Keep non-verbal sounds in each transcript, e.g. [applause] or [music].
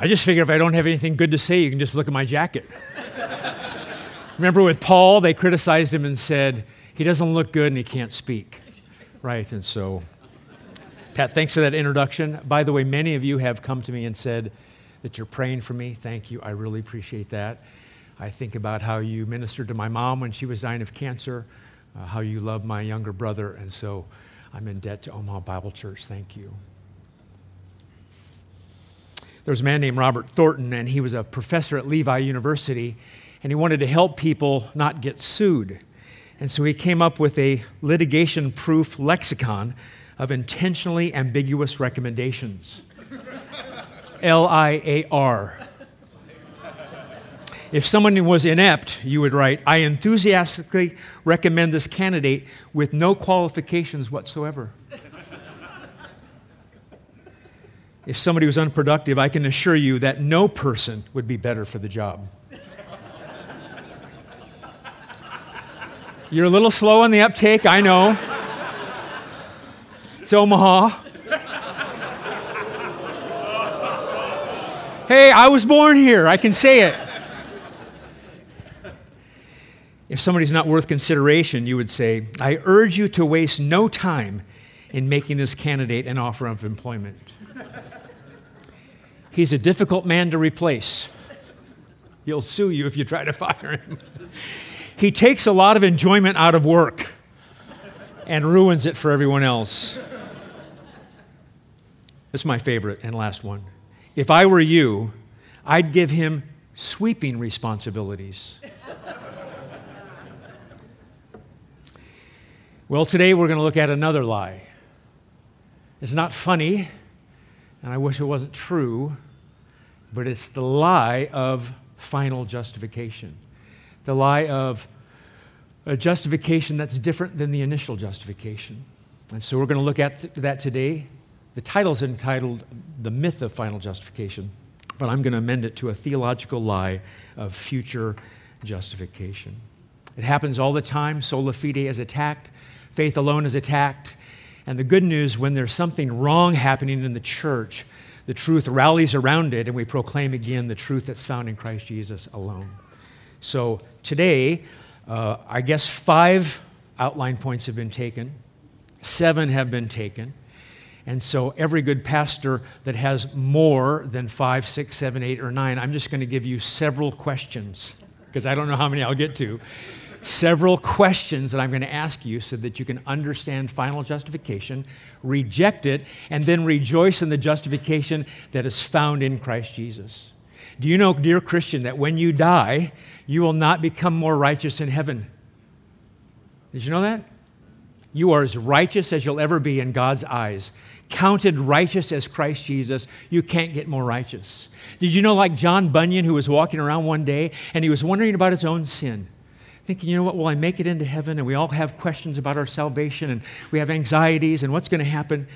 I just figure if I don't have anything good to say, you can just look at my jacket. Remember with Paul, they criticized him and said, he doesn't look good and he can't speak. Right? And so, Pat, thanks for that introduction. By the way, many of you have come to me and said that you're praying for me. Thank you. I really appreciate that. I think about how you ministered to my mom when she was dying of cancer, uh, how you love my younger brother, and so I'm in debt to Omaha Bible Church. Thank you. There was a man named Robert Thornton, and he was a professor at Lehigh University, and he wanted to help people not get sued. And so he came up with a litigation proof lexicon of intentionally ambiguous recommendations. L I A R. If someone was inept, you would write, I enthusiastically recommend this candidate with no qualifications whatsoever. If somebody was unproductive, I can assure you that no person would be better for the job. You're a little slow on the uptake, I know. It's Omaha. Hey, I was born here. I can say it. If somebody's not worth consideration, you would say, I urge you to waste no time in making this candidate an offer of employment. He's a difficult man to replace. He'll sue you if you try to fire him. [laughs] He takes a lot of enjoyment out of work and ruins it for everyone else. This is my favorite and last one. If I were you, I'd give him sweeping responsibilities. well, today we're going to look at another lie. It's not funny, and I wish it wasn't true, but it's the lie of final justification. The lie of a justification that's different than the initial justification. And so we're going to look at th- that today. The title is entitled The Myth of Final Justification, but I'm going to amend it to a theological lie of future justification. It happens all the time. Sola fide is attacked, faith alone is attacked. And the good news, when there's something wrong happening in the church, the truth rallies around it, and we proclaim again the truth that's found in Christ Jesus alone. So today, uh, I guess five outline points have been taken, seven have been taken. And so, every good pastor that has more than five, six, seven, eight, or nine, I'm just going to give you several questions because I don't know how many I'll get to several questions that I'm going to ask you so that you can understand final justification, reject it, and then rejoice in the justification that is found in Christ Jesus. Do you know, dear Christian, that when you die, you will not become more righteous in heaven? Did you know that? You are as righteous as you'll ever be in God's eyes. Counted righteous as Christ Jesus, you can't get more righteous. Did you know, like John Bunyan, who was walking around one day and he was wondering about his own sin? Thinking, you know what, will I make it into heaven? And we all have questions about our salvation and we have anxieties and what's going to happen.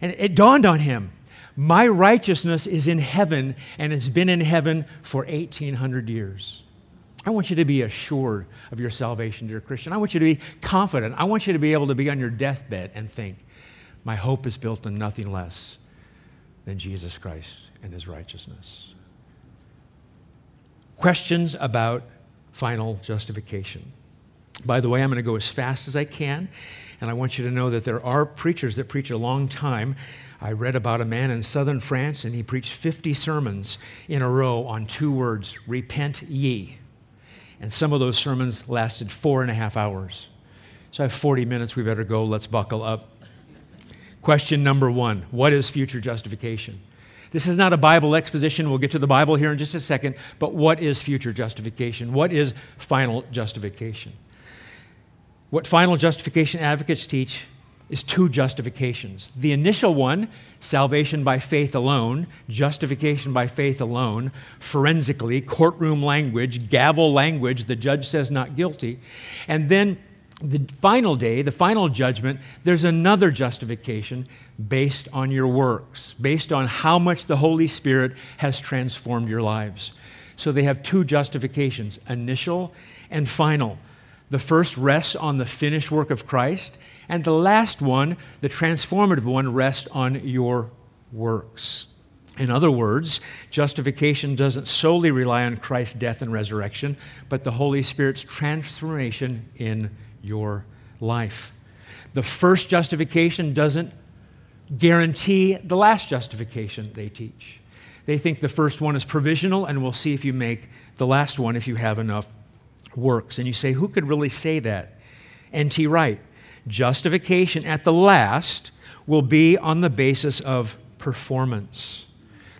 And it dawned on him my righteousness is in heaven and it's been in heaven for 1,800 years. I want you to be assured of your salvation, dear Christian. I want you to be confident. I want you to be able to be on your deathbed and think, my hope is built on nothing less than Jesus Christ and his righteousness. Questions about final justification. By the way, I'm going to go as fast as I can, and I want you to know that there are preachers that preach a long time. I read about a man in southern France, and he preached 50 sermons in a row on two words repent ye. And some of those sermons lasted four and a half hours. So I have 40 minutes. We better go. Let's buckle up. Question number one What is future justification? This is not a Bible exposition. We'll get to the Bible here in just a second. But what is future justification? What is final justification? What final justification advocates teach is two justifications. The initial one, salvation by faith alone, justification by faith alone, forensically, courtroom language, gavel language, the judge says not guilty. And then the final day, the final judgment, there's another justification based on your works, based on how much the Holy Spirit has transformed your lives. So they have two justifications initial and final. The first rests on the finished work of Christ, and the last one, the transformative one, rests on your works. In other words, justification doesn't solely rely on Christ's death and resurrection, but the Holy Spirit's transformation in your life. The first justification doesn't guarantee the last justification they teach. They think the first one is provisional, and we'll see if you make the last one if you have enough works. And you say, who could really say that? N.T. Wright. Justification at the last will be on the basis of performance.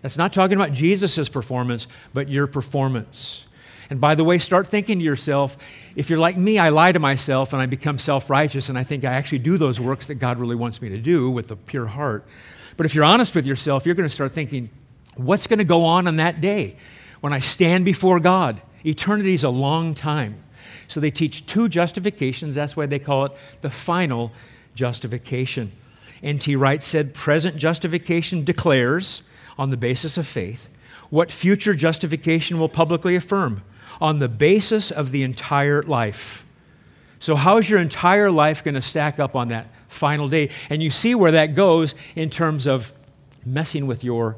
That's not talking about Jesus' performance, but your performance. And by the way, start thinking to yourself if you're like me, I lie to myself and I become self righteous, and I think I actually do those works that God really wants me to do with a pure heart. But if you're honest with yourself, you're going to start thinking, what's going to go on on that day when I stand before God? Eternity is a long time. So they teach two justifications. That's why they call it the final justification. N.T. Wright said present justification declares, on the basis of faith, what future justification will publicly affirm on the basis of the entire life. So, how is your entire life going to stack up on that final day? And you see where that goes in terms of messing with your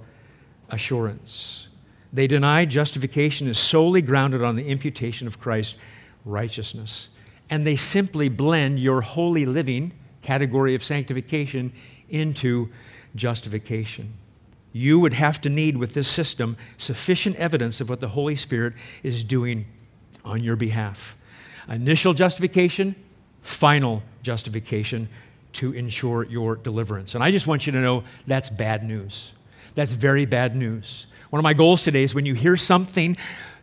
assurance. They deny justification is solely grounded on the imputation of Christ's righteousness. And they simply blend your holy living category of sanctification into justification. You would have to need with this system sufficient evidence of what the Holy Spirit is doing on your behalf. Initial justification, final justification to ensure your deliverance. And I just want you to know that's bad news. That's very bad news. One of my goals today is when you hear something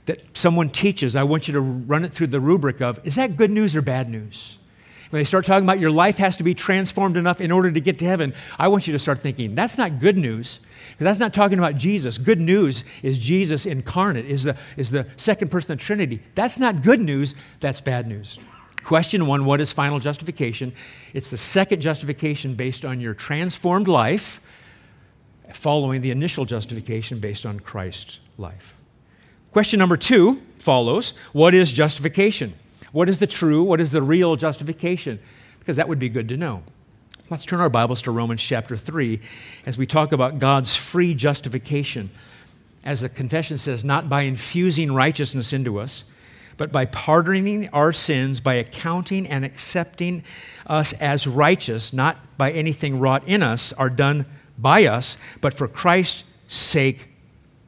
that someone teaches, I want you to run it through the rubric of is that good news or bad news? When they start talking about your life has to be transformed enough in order to get to heaven, I want you to start thinking that's not good news. Because that's not talking about Jesus. Good news is Jesus incarnate, is the, is the second person of the Trinity. That's not good news, that's bad news. Question one What is final justification? It's the second justification based on your transformed life, following the initial justification based on Christ's life. Question number two follows What is justification? What is the true, what is the real justification? Because that would be good to know. Let's turn our Bibles to Romans chapter 3 as we talk about God's free justification. As the confession says, not by infusing righteousness into us, but by pardoning our sins, by accounting and accepting us as righteous, not by anything wrought in us, are done by us, but for Christ's sake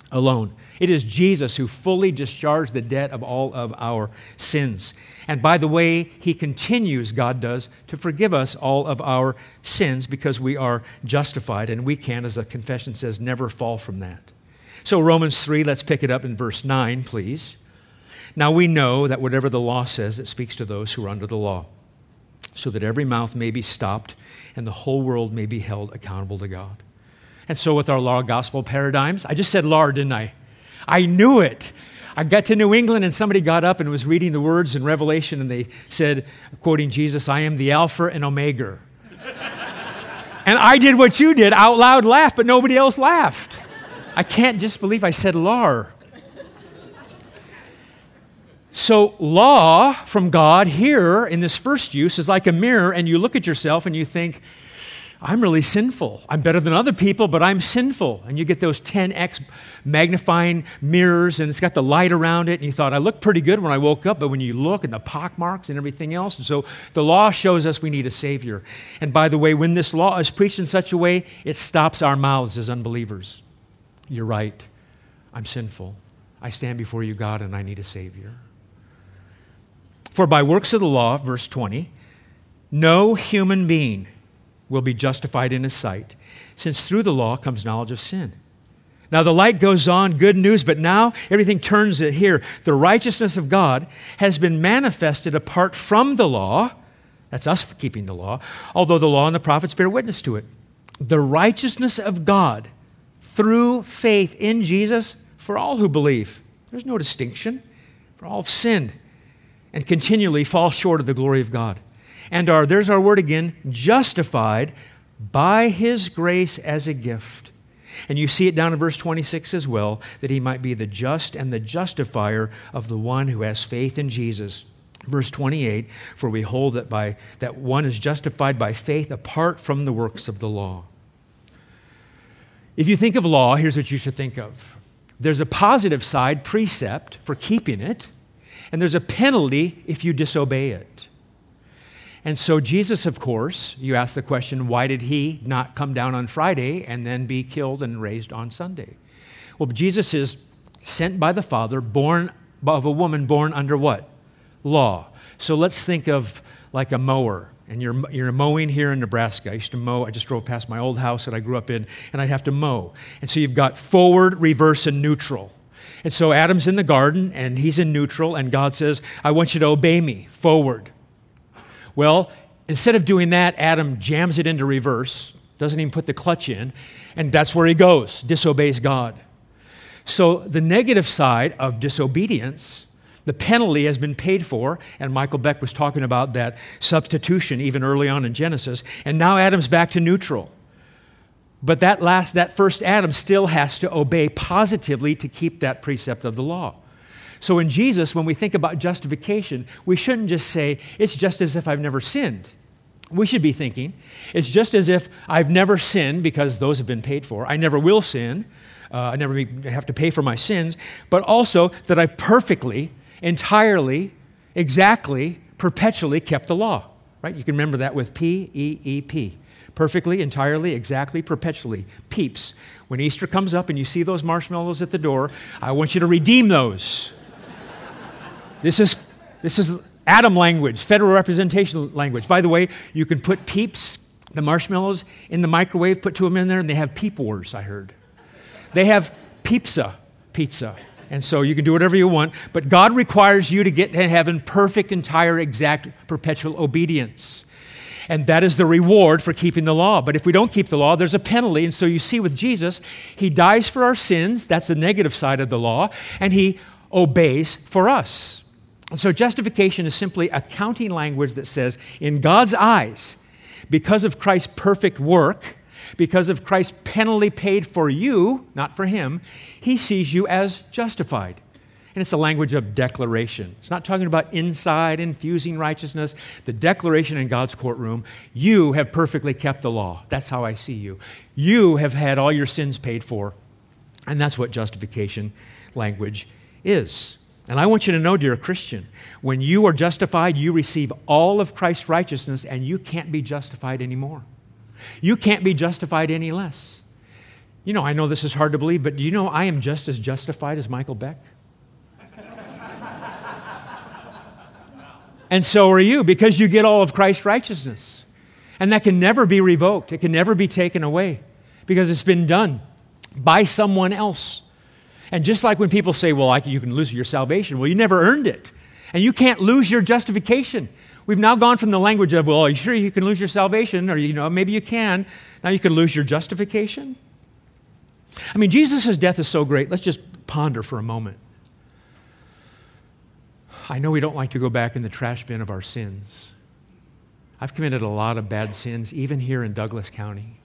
alone. It is Jesus who fully discharged the debt of all of our sins. And by the way, He continues, God does, to forgive us all of our sins because we are justified, and we can, as the confession says, never fall from that. So, Romans 3, let's pick it up in verse 9, please. Now we know that whatever the law says, it speaks to those who are under the law, so that every mouth may be stopped and the whole world may be held accountable to God. And so, with our law gospel paradigms, I just said law, didn't I? I knew it. I got to New England and somebody got up and was reading the words in Revelation and they said, quoting Jesus, I am the Alpha and Omega. [laughs] and I did what you did, out loud laughed, but nobody else laughed. I can't just believe I said lar. So, law from God here in this first use is like a mirror, and you look at yourself and you think, I'm really sinful. I'm better than other people, but I'm sinful. And you get those 10x magnifying mirrors, and it's got the light around it. And you thought, I looked pretty good when I woke up, but when you look at the pock marks and everything else. And so the law shows us we need a Savior. And by the way, when this law is preached in such a way, it stops our mouths as unbelievers. You're right. I'm sinful. I stand before you, God, and I need a Savior. For by works of the law, verse 20, no human being will be justified in his sight, since through the law comes knowledge of sin. Now the light goes on, good news, but now everything turns it here. The righteousness of God has been manifested apart from the law. That's us keeping the law, although the law and the prophets bear witness to it. The righteousness of God through faith in Jesus for all who believe. There's no distinction, for all have sinned and continually fall short of the glory of God and are, there's our word again, justified by his grace as a gift. And you see it down in verse 26 as well, that he might be the just and the justifier of the one who has faith in Jesus. Verse 28 For we hold that, by, that one is justified by faith apart from the works of the law. If you think of law, here's what you should think of there's a positive side, precept, for keeping it, and there's a penalty if you disobey it. And so, Jesus, of course, you ask the question, why did he not come down on Friday and then be killed and raised on Sunday? Well, Jesus is sent by the Father, born of a woman born under what? Law. So let's think of like a mower. And you're, you're mowing here in Nebraska. I used to mow, I just drove past my old house that I grew up in, and I'd have to mow. And so you've got forward, reverse, and neutral. And so Adam's in the garden, and he's in neutral, and God says, I want you to obey me, forward. Well, instead of doing that, Adam jams it into reverse, doesn't even put the clutch in, and that's where he goes, disobeys God. So the negative side of disobedience, the penalty has been paid for, and Michael Beck was talking about that substitution even early on in Genesis, and now Adam's back to neutral. But that last that first Adam still has to obey positively to keep that precept of the law. So in Jesus, when we think about justification, we shouldn't just say, it's just as if I've never sinned. We should be thinking, it's just as if I've never sinned because those have been paid for. I never will sin uh, I never have to pay for my sins, but also that I've perfectly, entirely, exactly, perpetually kept the law. Right? You can remember that with P E E P. Perfectly, entirely, exactly, perpetually. Peeps. When Easter comes up and you see those marshmallows at the door, I want you to redeem those. This is this is Adam language, federal representation language. By the way, you can put peeps, the marshmallows, in the microwave, put two of them in there, and they have peep wars, I heard. They have pizza, pizza. And so you can do whatever you want, but God requires you to get to heaven perfect, entire, exact, perpetual obedience. And that is the reward for keeping the law. But if we don't keep the law, there's a penalty. And so you see with Jesus, he dies for our sins. That's the negative side of the law. And he obeys for us. And so justification is simply accounting language that says, in God's eyes, because of Christ's perfect work, because of Christ's penalty paid for you, not for him, he sees you as justified. And it's a language of declaration. It's not talking about inside infusing righteousness. The declaration in God's courtroom you have perfectly kept the law. That's how I see you. You have had all your sins paid for. And that's what justification language is. And I want you to know, dear Christian, when you are justified, you receive all of Christ's righteousness and you can't be justified anymore. You can't be justified any less. You know, I know this is hard to believe, but do you know I am just as justified as Michael Beck? and so are you, because you get all of Christ's righteousness. And that can never be revoked, it can never be taken away, because it's been done by someone else. And just like when people say, well, you can lose your salvation, well, you never earned it. And you can't lose your justification. We've now gone from the language of, well, are you sure you can lose your salvation? Or, you know, maybe you can. Now you can lose your justification. I mean, Jesus' death is so great. Let's just ponder for a moment. I know we don't like to go back in the trash bin of our sins. I've committed a lot of bad sins, even here in Douglas County.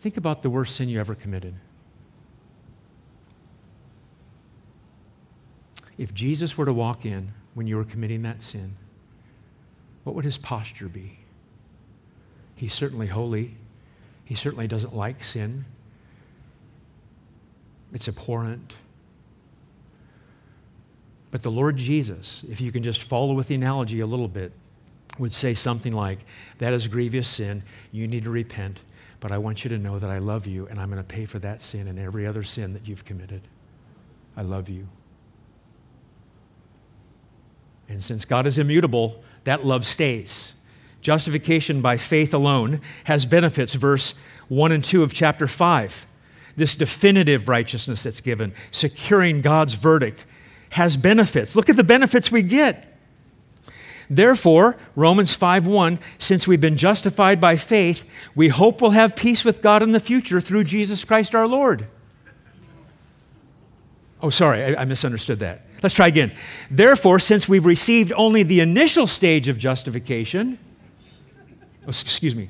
Think about the worst sin you ever committed. If Jesus were to walk in when you were committing that sin, what would his posture be? He's certainly holy. He certainly doesn't like sin. It's abhorrent. But the Lord Jesus, if you can just follow with the analogy a little bit, would say something like, That is grievous sin. You need to repent. But I want you to know that I love you and I'm going to pay for that sin and every other sin that you've committed. I love you. And since God is immutable, that love stays. Justification by faith alone has benefits, verse 1 and 2 of chapter 5. This definitive righteousness that's given, securing God's verdict, has benefits. Look at the benefits we get. Therefore, Romans 5:1, since we've been justified by faith, we hope we'll have peace with God in the future through Jesus Christ our Lord. Oh, sorry, I, I misunderstood that. Let's try again. Therefore, since we've received only the initial stage of justification, oh, excuse me,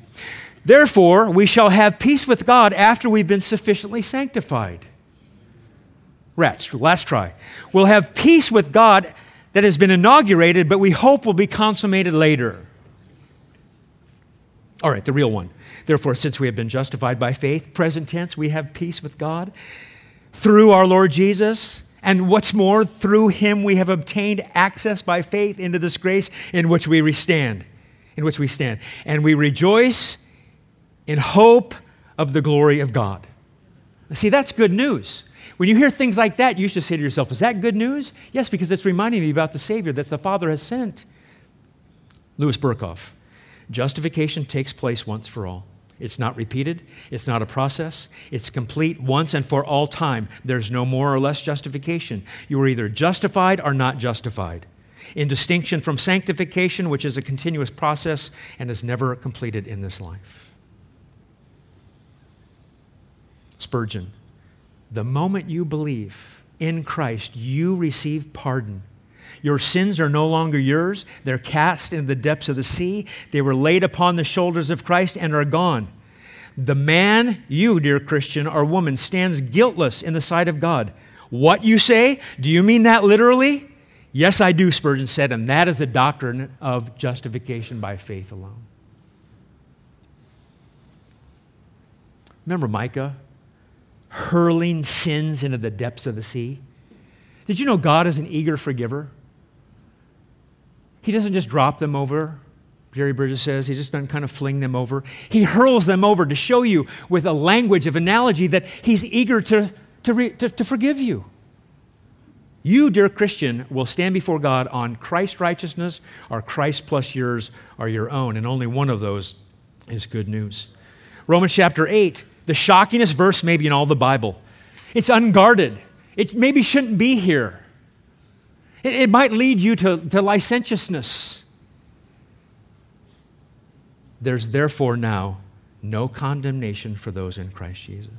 therefore we shall have peace with God after we've been sufficiently sanctified. Rats, last try. We'll have peace with God that has been inaugurated, but we hope will be consummated later. All right, the real one. Therefore, since we have been justified by faith, present tense, we have peace with God through our Lord Jesus. And what's more, through him we have obtained access by faith into this grace in which we stand, in which we stand. And we rejoice in hope of the glory of God. See, that's good news. When you hear things like that, you should say to yourself, Is that good news? Yes, because it's reminding me about the Savior that the Father has sent. Louis Berkhof. Justification takes place once for all. It's not repeated. It's not a process. It's complete once and for all time. There's no more or less justification. You are either justified or not justified. In distinction from sanctification, which is a continuous process and is never completed in this life. Spurgeon, the moment you believe in Christ, you receive pardon. Your sins are no longer yours. They're cast into the depths of the sea. They were laid upon the shoulders of Christ and are gone. The man, you, dear Christian or woman, stands guiltless in the sight of God. What you say? Do you mean that literally? Yes, I do, Spurgeon said, and that is the doctrine of justification by faith alone. Remember Micah hurling sins into the depths of the sea? Did you know God is an eager forgiver? He doesn't just drop them over. Jerry Bridges says he just doesn't kind of fling them over. He hurls them over to show you with a language of analogy that he's eager to, to, re, to, to forgive you. You, dear Christian, will stand before God on Christ's righteousness or Christ plus yours or your own, and only one of those is good news. Romans chapter 8, the shockingest verse maybe in all the Bible. It's unguarded. It maybe shouldn't be here. It, it might lead you to, to licentiousness. There's therefore now no condemnation for those in Christ Jesus.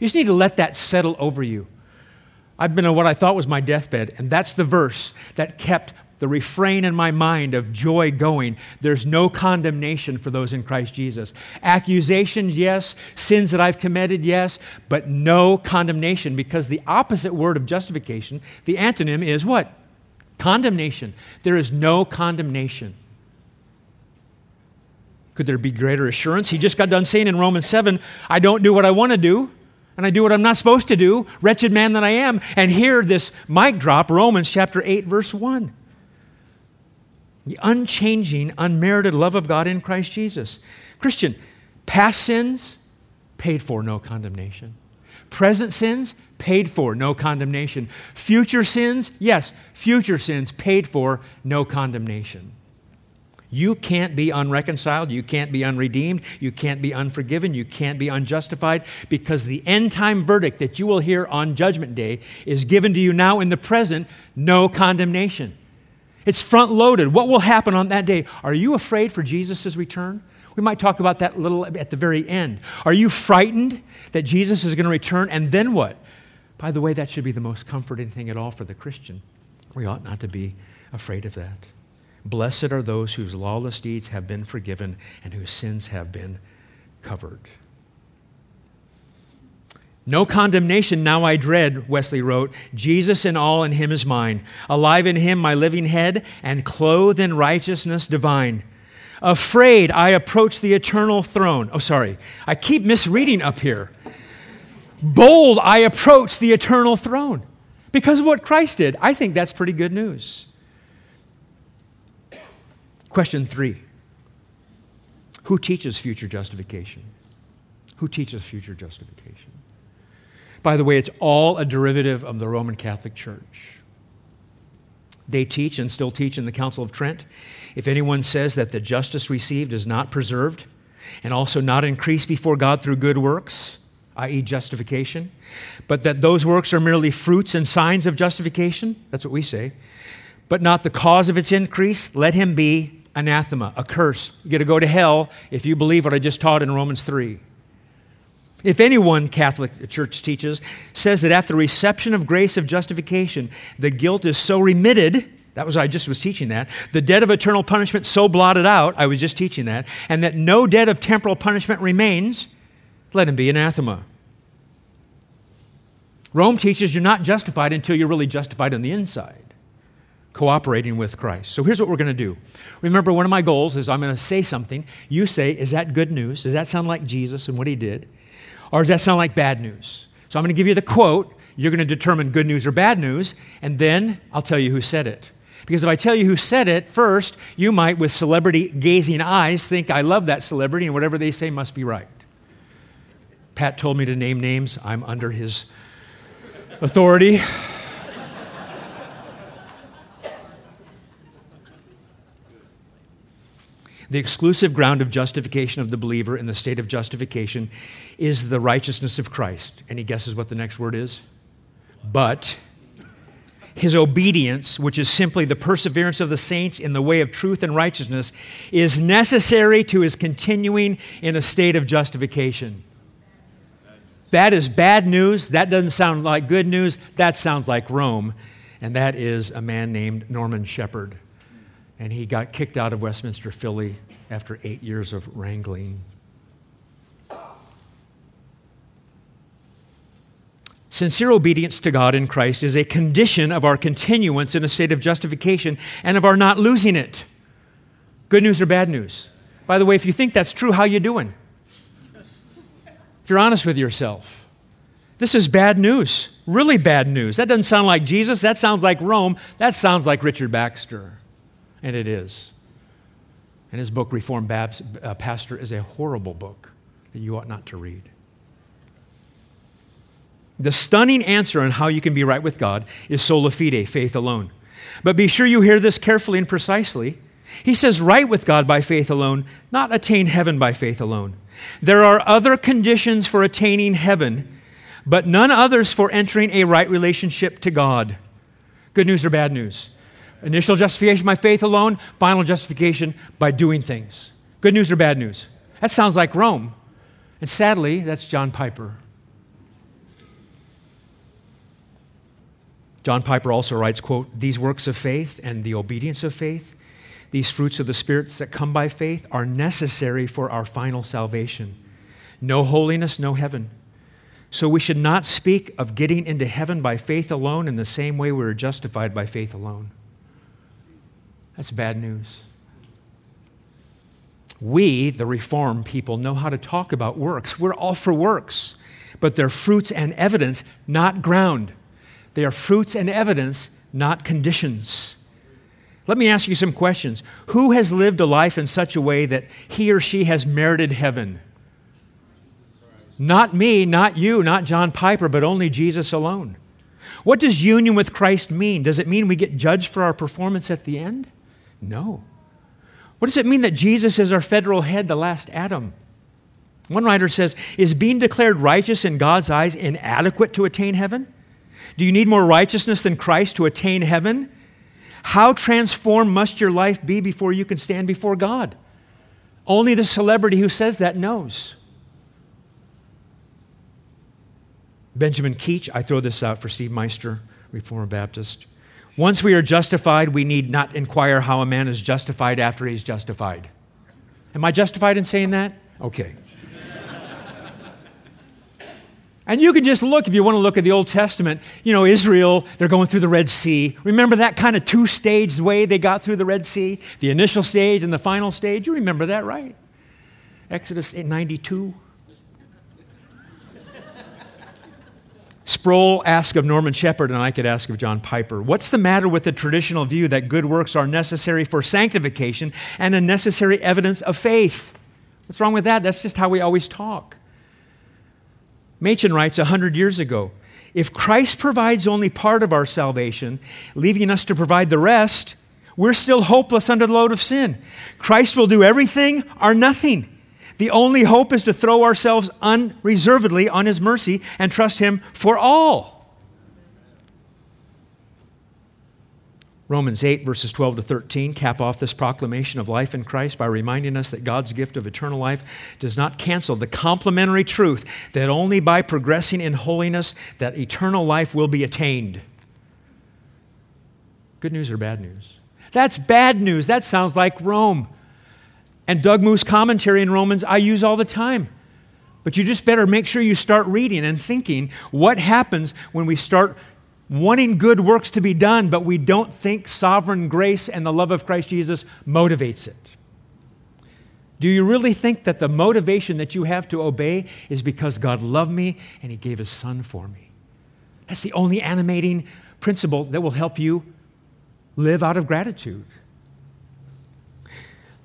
You just need to let that settle over you. I've been on what I thought was my deathbed, and that's the verse that kept the refrain in my mind of joy going. There's no condemnation for those in Christ Jesus. Accusations, yes. Sins that I've committed, yes. But no condemnation because the opposite word of justification, the antonym, is what? Condemnation. There is no condemnation. Could there be greater assurance? He just got done saying in Romans 7, I don't do what I want to do and I do what I'm not supposed to do, wretched man that I am. And here, this mic drop, Romans chapter 8, verse 1. The unchanging, unmerited love of God in Christ Jesus. Christian, past sins, paid for, no condemnation. Present sins, paid for, no condemnation. Future sins, yes, future sins, paid for, no condemnation. You can't be unreconciled. You can't be unredeemed. You can't be unforgiven. You can't be unjustified because the end time verdict that you will hear on Judgment Day is given to you now in the present no condemnation. It's front loaded. What will happen on that day? Are you afraid for Jesus' return? We might talk about that a little at the very end. Are you frightened that Jesus is going to return? And then what? By the way, that should be the most comforting thing at all for the Christian. We ought not to be afraid of that. Blessed are those whose lawless deeds have been forgiven and whose sins have been covered. No condemnation now I dread, Wesley wrote. Jesus in all in him is mine. Alive in him, my living head, and clothed in righteousness divine. Afraid, I approach the eternal throne. Oh, sorry. I keep misreading up here. Bold, I approach the eternal throne because of what Christ did. I think that's pretty good news. Question three Who teaches future justification? Who teaches future justification? By the way, it's all a derivative of the Roman Catholic Church. They teach and still teach in the Council of Trent if anyone says that the justice received is not preserved and also not increased before God through good works, i.e., justification, but that those works are merely fruits and signs of justification, that's what we say, but not the cause of its increase, let him be anathema, a curse. You get to go to hell if you believe what I just taught in Romans 3. If anyone, Catholic Church teaches, says that after reception of grace of justification, the guilt is so remitted, that was I just was teaching that, the debt of eternal punishment so blotted out, I was just teaching that, and that no debt of temporal punishment remains, let him be anathema. Rome teaches you're not justified until you're really justified on the inside. cooperating with Christ. So here's what we're going to do. Remember, one of my goals is I'm going to say something. You say, Is that good news? Does that sound like Jesus and what he did? Or does that sound like bad news? So I'm going to give you the quote. You're going to determine good news or bad news, and then I'll tell you who said it. Because if I tell you who said it first, you might, with celebrity gazing eyes, think I love that celebrity and whatever they say must be right. Pat told me to name names. I'm under his authority. The exclusive ground of justification of the believer in the state of justification is the righteousness of Christ. Any guesses what the next word is? But his obedience, which is simply the perseverance of the saints in the way of truth and righteousness, is necessary to his continuing in a state of justification. That is bad news. That doesn't sound like good news. That sounds like Rome. And that is a man named Norman Shepherd and he got kicked out of Westminster, Philly after eight years of wrangling. Sincere obedience to God in Christ is a condition of our continuance in a state of justification and of our not losing it. Good news or bad news? By the way, if you think that's true, how you doing? If you're honest with yourself. This is bad news. Really bad news. That doesn't sound like Jesus. That sounds like Rome. That sounds like Richard Baxter and it is. And his book, Reformed Baptist, uh, Pastor, is a horrible book that you ought not to read. The stunning answer on how you can be right with God is sola fide, faith alone. But be sure you hear this carefully and precisely. He says, right with God by faith alone, not attain heaven by faith alone. There are other conditions for attaining heaven, but none others for entering a right relationship to God. Good news or bad news? Initial justification by faith alone, final justification by doing things. Good news or bad news? That sounds like Rome. And sadly, that's John Piper. John Piper also writes, quote, these works of faith and the obedience of faith, these fruits of the spirits that come by faith are necessary for our final salvation. No holiness, no heaven. So we should not speak of getting into heaven by faith alone in the same way we are justified by faith alone. That's bad news. We, the Reformed people, know how to talk about works. We're all for works, but they're fruits and evidence, not ground. They are fruits and evidence, not conditions. Let me ask you some questions. Who has lived a life in such a way that he or she has merited heaven? Not me, not you, not John Piper, but only Jesus alone. What does union with Christ mean? Does it mean we get judged for our performance at the end? No. What does it mean that Jesus is our federal head, the last Adam? One writer says, Is being declared righteous in God's eyes inadequate to attain heaven? Do you need more righteousness than Christ to attain heaven? How transformed must your life be before you can stand before God? Only the celebrity who says that knows. Benjamin Keach, I throw this out for Steve Meister, Reformed Baptist. Once we are justified, we need not inquire how a man is justified after he's justified. Am I justified in saying that? Okay. and you can just look, if you want to look at the Old Testament, you know, Israel, they're going through the Red Sea. Remember that kind of two stage way they got through the Red Sea? The initial stage and the final stage? You remember that, right? Exodus 92. Sproul asked of Norman Shepherd, and I could ask of John Piper, what's the matter with the traditional view that good works are necessary for sanctification and a necessary evidence of faith? What's wrong with that? That's just how we always talk. Machen writes a hundred years ago if Christ provides only part of our salvation, leaving us to provide the rest, we're still hopeless under the load of sin. Christ will do everything or nothing. The only hope is to throw ourselves unreservedly on His mercy and trust Him for all. Romans 8, verses 12 to 13, cap off this proclamation of life in Christ by reminding us that God's gift of eternal life does not cancel the complementary truth that only by progressing in holiness that eternal life will be attained. Good news or bad news? That's bad news. That sounds like Rome. And Doug Moo's commentary in Romans, I use all the time. But you just better make sure you start reading and thinking what happens when we start wanting good works to be done, but we don't think sovereign grace and the love of Christ Jesus motivates it. Do you really think that the motivation that you have to obey is because God loved me and He gave His Son for me? That's the only animating principle that will help you live out of gratitude.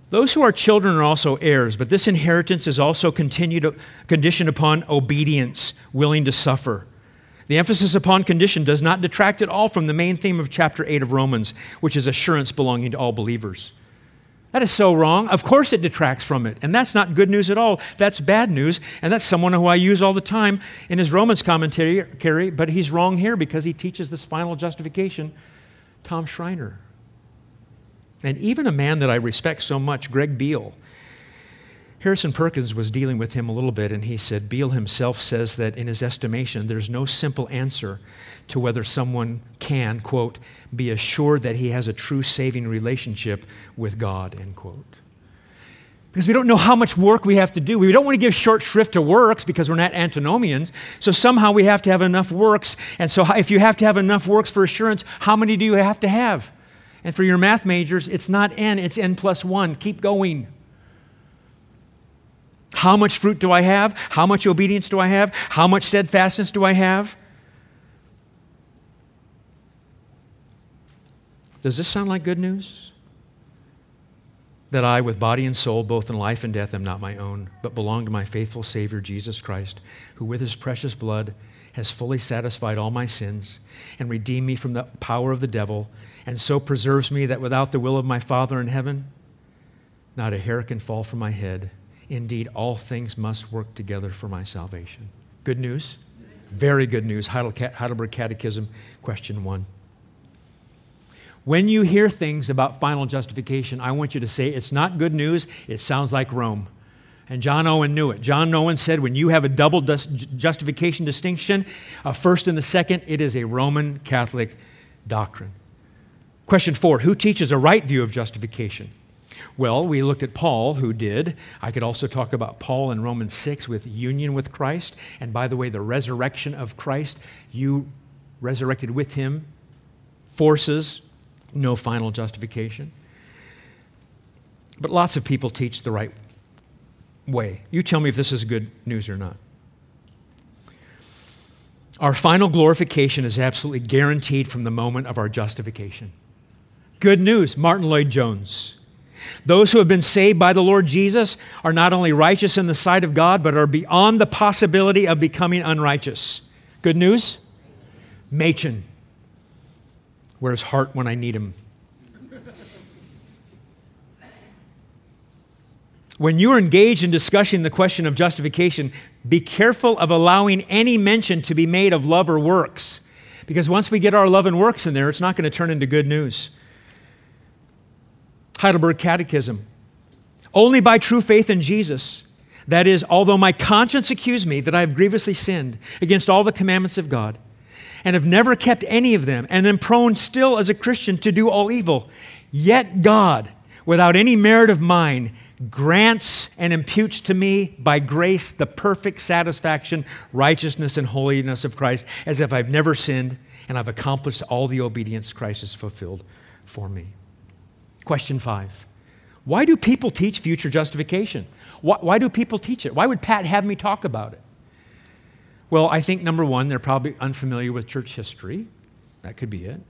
Those who are children are also heirs, but this inheritance is also continued, conditioned upon obedience, willing to suffer. The emphasis upon condition does not detract at all from the main theme of chapter 8 of Romans, which is assurance belonging to all believers. That is so wrong. Of course, it detracts from it. And that's not good news at all. That's bad news. And that's someone who I use all the time in his Romans commentary, but he's wrong here because he teaches this final justification, Tom Schreiner. And even a man that I respect so much, Greg Beale, Harrison Perkins was dealing with him a little bit, and he said Beale himself says that in his estimation, there's no simple answer to whether someone can, quote, be assured that he has a true saving relationship with God, end quote. Because we don't know how much work we have to do. We don't want to give short shrift to works because we're not antinomians. So somehow we have to have enough works. And so if you have to have enough works for assurance, how many do you have to have? And for your math majors, it's not n, it's n plus 1. Keep going. How much fruit do I have? How much obedience do I have? How much steadfastness do I have? Does this sound like good news? That I, with body and soul, both in life and death, am not my own, but belong to my faithful Savior, Jesus Christ, who with his precious blood has fully satisfied all my sins and redeemed me from the power of the devil, and so preserves me that without the will of my Father in heaven, not a hair can fall from my head. Indeed, all things must work together for my salvation. Good news? Very good news. Heidelberg Catechism, question one. When you hear things about final justification, I want you to say it's not good news, it sounds like Rome. And John Owen knew it. John Owen said when you have a double justification distinction, a first and the second, it is a Roman Catholic doctrine. Question four Who teaches a right view of justification? Well, we looked at Paul, who did. I could also talk about Paul in Romans 6 with union with Christ. And by the way, the resurrection of Christ, you resurrected with him, forces no final justification. But lots of people teach the right way. You tell me if this is good news or not. Our final glorification is absolutely guaranteed from the moment of our justification. Good news, Martyn Lloyd-Jones. Those who have been saved by the Lord Jesus are not only righteous in the sight of God, but are beyond the possibility of becoming unrighteous. Good news? Machen. Where's Hart when I need him? When you are engaged in discussing the question of justification, be careful of allowing any mention to be made of love or works. Because once we get our love and works in there, it's not going to turn into good news. Heidelberg Catechism. Only by true faith in Jesus, that is, although my conscience accuse me that I have grievously sinned against all the commandments of God, and have never kept any of them, and am prone still as a Christian to do all evil, yet God, without any merit of mine, grants and imputes to me by grace the perfect satisfaction, righteousness, and holiness of Christ, as if I've never sinned and I've accomplished all the obedience Christ has fulfilled for me. Question five Why do people teach future justification? Why, why do people teach it? Why would Pat have me talk about it? Well, I think number one, they're probably unfamiliar with church history. That could be it.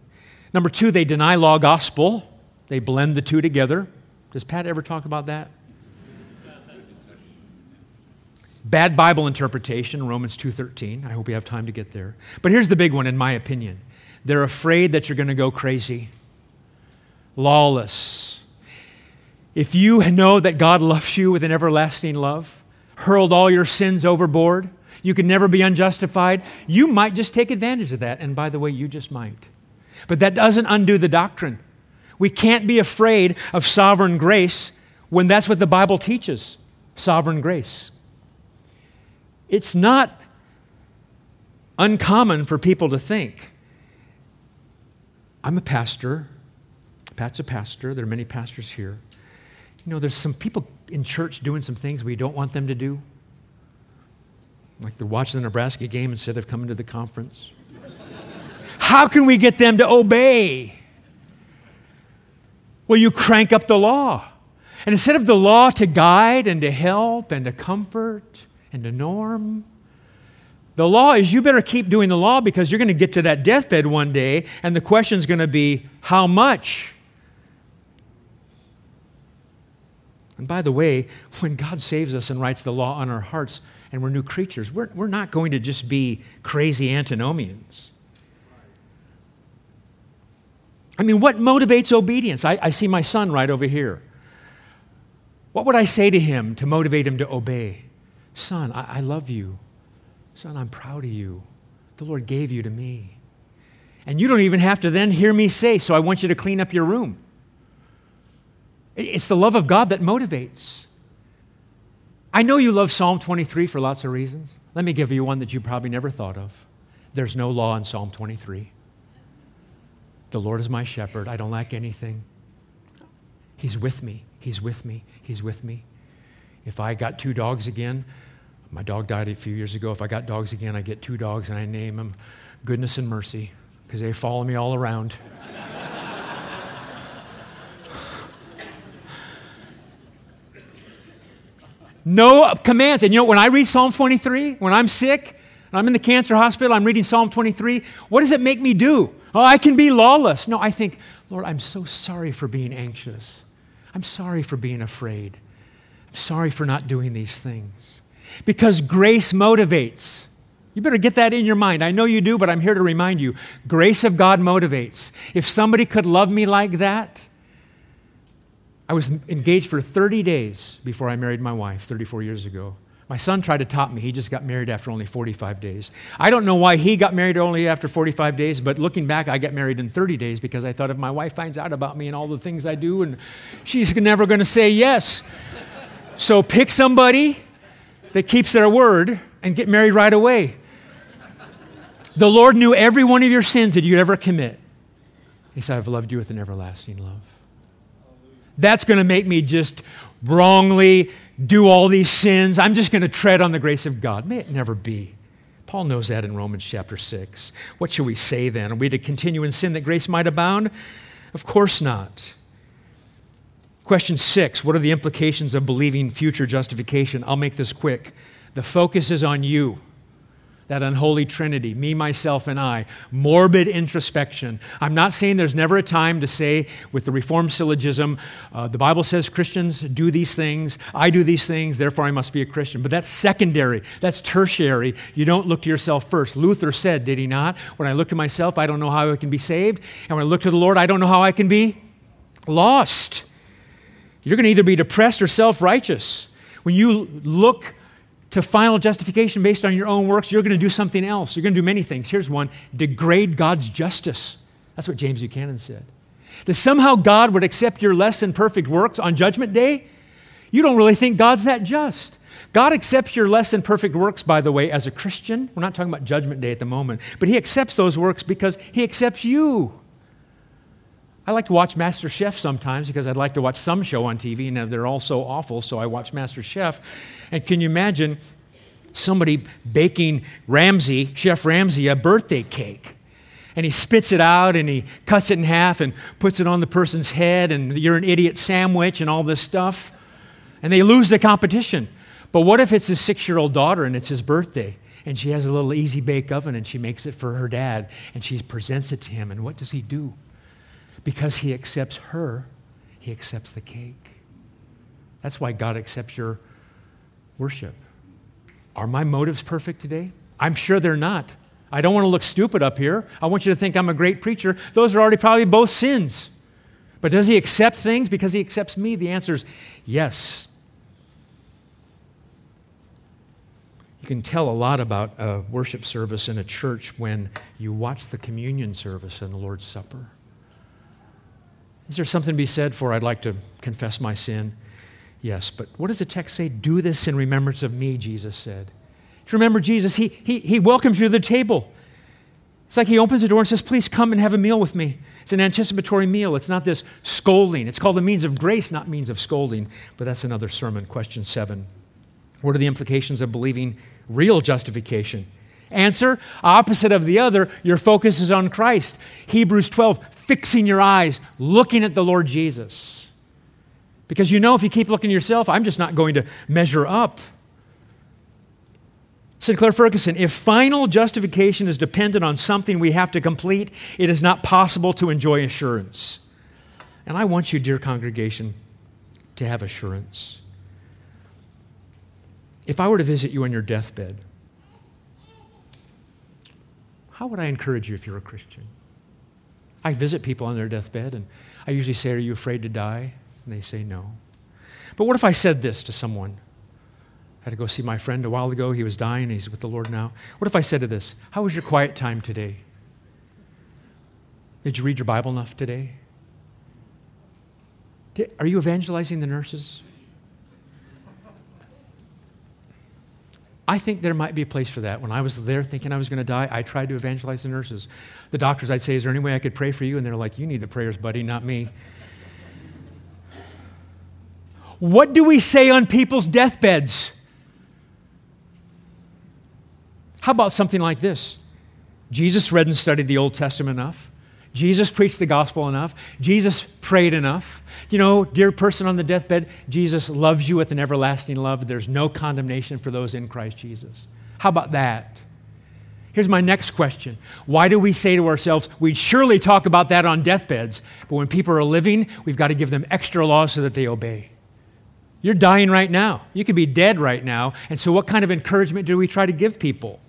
Number two, they deny law gospel. They blend the two together. Does Pat ever talk about that? Bad Bible interpretation, Romans 2:13. I hope we have time to get there. But here's the big one in my opinion. They're afraid that you're going to go crazy lawless. If you know that God loves you with an everlasting love, hurled all your sins overboard, you can never be unjustified, you might just take advantage of that. And by the way, you just might. But that doesn't undo the doctrine. We can't be afraid of sovereign grace when that's what the Bible teaches sovereign grace. It's not uncommon for people to think I'm a pastor, Pat's a pastor. There are many pastors here. You know, there's some people in church doing some things we don't want them to do. Like they're watching the Nebraska game instead of coming to the conference. How can we get them to obey? Well, you crank up the law. And instead of the law to guide and to help and to comfort and to norm, the law is you better keep doing the law because you're going to get to that deathbed one day, and the question is going to be, how much? And by the way, when God saves us and writes the law on our hearts and we're new creatures, we're, we're not going to just be crazy antinomians. I mean, what motivates obedience? I, I see my son right over here. What would I say to him to motivate him to obey? Son, I, I love you. Son, I'm proud of you. The Lord gave you to me. And you don't even have to then hear me say, So I want you to clean up your room. It's the love of God that motivates. I know you love Psalm 23 for lots of reasons. Let me give you one that you probably never thought of. There's no law in Psalm 23. The Lord is my shepherd. I don't lack anything. He's with me. He's with me. He's with me. If I got two dogs again, my dog died a few years ago. If I got dogs again, I get two dogs and I name them Goodness and Mercy because they follow me all around. No commands. And you know, when I read Psalm 23, when I'm sick, I'm in the cancer hospital, I'm reading Psalm 23, what does it make me do? Oh, I can be lawless. No, I think, Lord, I'm so sorry for being anxious. I'm sorry for being afraid. I'm sorry for not doing these things. Because grace motivates. You better get that in your mind. I know you do, but I'm here to remind you grace of God motivates. If somebody could love me like that, I was engaged for 30 days before I married my wife 34 years ago. My son tried to top me. He just got married after only 45 days. I don't know why he got married only after 45 days, but looking back, I got married in 30 days because I thought if my wife finds out about me and all the things I do, and she's never going to say yes. So pick somebody that keeps their word and get married right away. The Lord knew every one of your sins that you'd ever commit. He said, I've loved you with an everlasting love that's going to make me just wrongly do all these sins. I'm just going to tread on the grace of God. May it never be. Paul knows that in Romans chapter 6. What shall we say then? Are we to continue in sin that grace might abound? Of course not. Question six What are the implications of believing future justification? I'll make this quick. The focus is on you that unholy trinity, me, myself, and I. Morbid introspection. I'm not saying there's never a time to say, with the Reformed syllogism, uh, the Bible says Christians do these things, I do these things, therefore I must be a Christian. But that's secondary, that's tertiary. You don't look to yourself first. Luther said, did he not? When I look to myself, I don't know how I can be saved. And when I look to the Lord, I don't know how I can be lost. You're going to either be depressed or self righteous. When you look to final justification based on your own works, you're going to do something else. You're going to do many things. Here's one degrade God's justice. That's what James Buchanan said. That somehow God would accept your less than perfect works on Judgment Day. You don't really think God's that just. God accepts your less than perfect works, by the way, as a Christian. We're not talking about Judgment Day at the moment, but He accepts those works because He accepts you. I like to watch Master Chef sometimes because I'd like to watch some show on TV, and they're all so awful, so I watch Master Chef. And can you imagine somebody baking Ramsay, Chef Ramsay, a birthday cake? And he spits it out and he cuts it in half and puts it on the person's head, and you're an idiot sandwich and all this stuff. And they lose the competition. But what if it's his six year old daughter and it's his birthday? And she has a little easy bake oven and she makes it for her dad and she presents it to him. And what does he do? Because he accepts her, he accepts the cake. That's why God accepts your worship. Are my motives perfect today? I'm sure they're not. I don't want to look stupid up here. I want you to think I'm a great preacher. Those are already probably both sins. But does he accept things because he accepts me? The answer is yes. You can tell a lot about a worship service in a church when you watch the communion service and the Lord's Supper. Is there something to be said for I'd like to confess my sin? Yes, but what does the text say? Do this in remembrance of me, Jesus said. If you remember Jesus, he, he, he welcomes you to the table. It's like he opens the door and says, Please come and have a meal with me. It's an anticipatory meal. It's not this scolding. It's called a means of grace, not means of scolding. But that's another sermon. Question seven What are the implications of believing real justification? Answer opposite of the other, your focus is on Christ. Hebrews 12, fixing your eyes, looking at the Lord Jesus. Because you know, if you keep looking at yourself, I'm just not going to measure up. Sinclair Ferguson, if final justification is dependent on something we have to complete, it is not possible to enjoy assurance. And I want you, dear congregation, to have assurance. If I were to visit you on your deathbed, how would I encourage you if you're a Christian? I visit people on their deathbed, and I usually say, Are you afraid to die? And they say, No. But what if I said this to someone? I had to go see my friend a while ago. He was dying, he's with the Lord now. What if I said to this, How was your quiet time today? Did you read your Bible enough today? Did, are you evangelizing the nurses? I think there might be a place for that. When I was there thinking I was going to die, I tried to evangelize the nurses. The doctors, I'd say, Is there any way I could pray for you? And they're like, You need the prayers, buddy, not me. What do we say on people's deathbeds? How about something like this? Jesus read and studied the Old Testament enough. Jesus preached the gospel enough. Jesus prayed enough. You know, dear person on the deathbed, Jesus loves you with an everlasting love. There's no condemnation for those in Christ Jesus. How about that? Here's my next question Why do we say to ourselves, we'd surely talk about that on deathbeds, but when people are living, we've got to give them extra laws so that they obey? You're dying right now. You could be dead right now. And so, what kind of encouragement do we try to give people?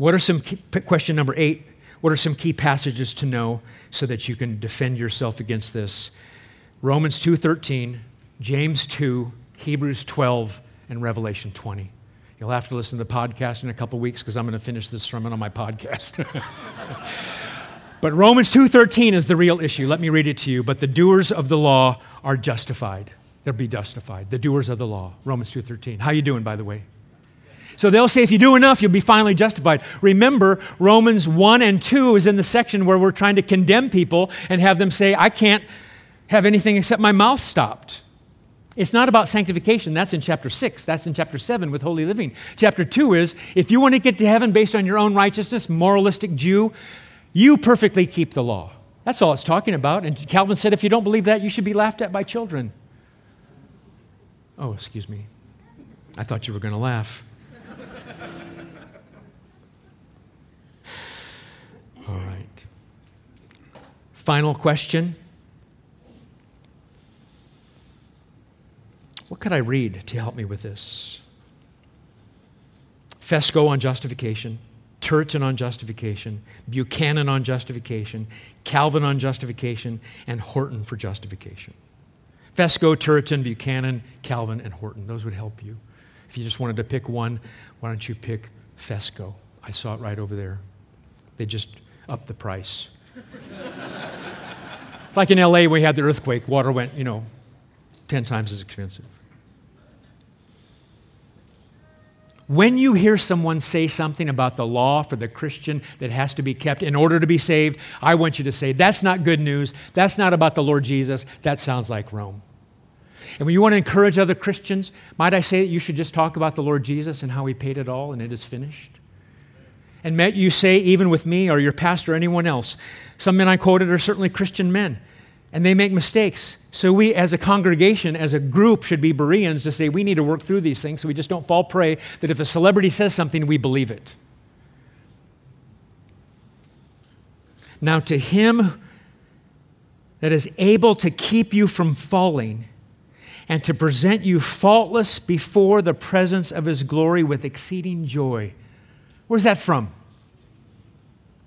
What are some key, question number eight? What are some key passages to know so that you can defend yourself against this? Romans 2:13, James 2, Hebrews 12, and Revelation 20. You'll have to listen to the podcast in a couple weeks because I'm going to finish this sermon on my podcast. [laughs] but Romans 2:13 is the real issue. Let me read it to you. But the doers of the law are justified. They'll be justified. The doers of the law. Romans 2:13. How you doing by the way? So they'll say if you do enough, you'll be finally justified. Remember, Romans 1 and 2 is in the section where we're trying to condemn people and have them say, I can't have anything except my mouth stopped. It's not about sanctification. That's in chapter 6. That's in chapter 7 with holy living. Chapter 2 is if you want to get to heaven based on your own righteousness, moralistic Jew, you perfectly keep the law. That's all it's talking about. And Calvin said if you don't believe that, you should be laughed at by children. Oh, excuse me. I thought you were going to laugh. All right. Final question. What could I read to help me with this? Fesko on justification, Turretin on justification, Buchanan on justification, Calvin on justification, and Horton for justification. Fesko, Turretin, Buchanan, Calvin, and Horton. Those would help you. If you just wanted to pick one, why don't you pick Fesko? I saw it right over there. They just upped the price. It's like in LA, we had the earthquake, water went, you know, 10 times as expensive. When you hear someone say something about the law for the Christian that has to be kept in order to be saved, I want you to say, that's not good news. That's not about the Lord Jesus. That sounds like Rome. And when you want to encourage other Christians, might I say that you should just talk about the Lord Jesus and how he paid it all and it is finished? And met you say, even with me or your pastor or anyone else, some men I quoted are certainly Christian men, and they make mistakes. So we, as a congregation, as a group, should be Bereans to say we need to work through these things so we just don't fall prey that if a celebrity says something, we believe it. Now, to him that is able to keep you from falling and to present you faultless before the presence of his glory with exceeding joy. Where's that from?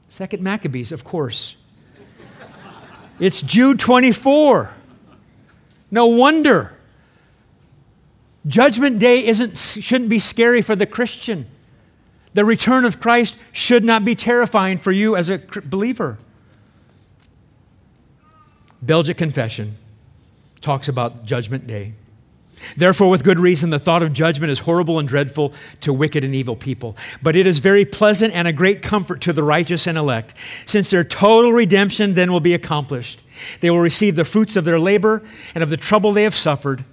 Second Maccabees, of course. It's Jude 24. No wonder. Judgment Day isn't, shouldn't be scary for the Christian. The return of Christ should not be terrifying for you as a believer. Belgic Confession talks about Judgment Day. Therefore, with good reason, the thought of judgment is horrible and dreadful to wicked and evil people. But it is very pleasant and a great comfort to the righteous and elect, since their total redemption then will be accomplished. They will receive the fruits of their labor and of the trouble they have suffered.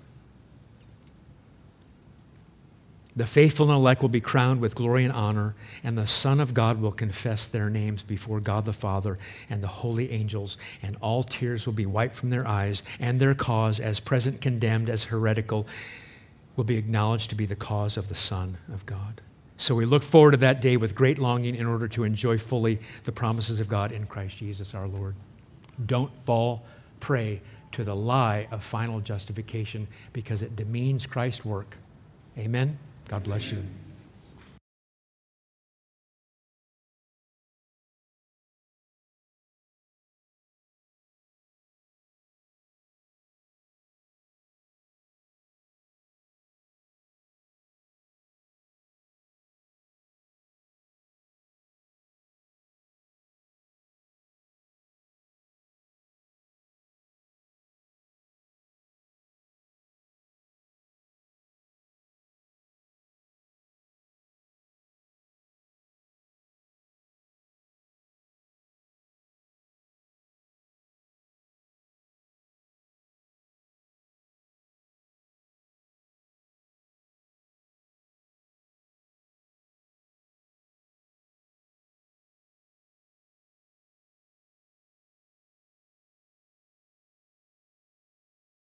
The faithful and elect will be crowned with glory and honor, and the Son of God will confess their names before God the Father and the holy angels, and all tears will be wiped from their eyes, and their cause, as present condemned as heretical, will be acknowledged to be the cause of the Son of God. So we look forward to that day with great longing in order to enjoy fully the promises of God in Christ Jesus our Lord. Don't fall prey to the lie of final justification because it demeans Christ's work. Amen. God bless you.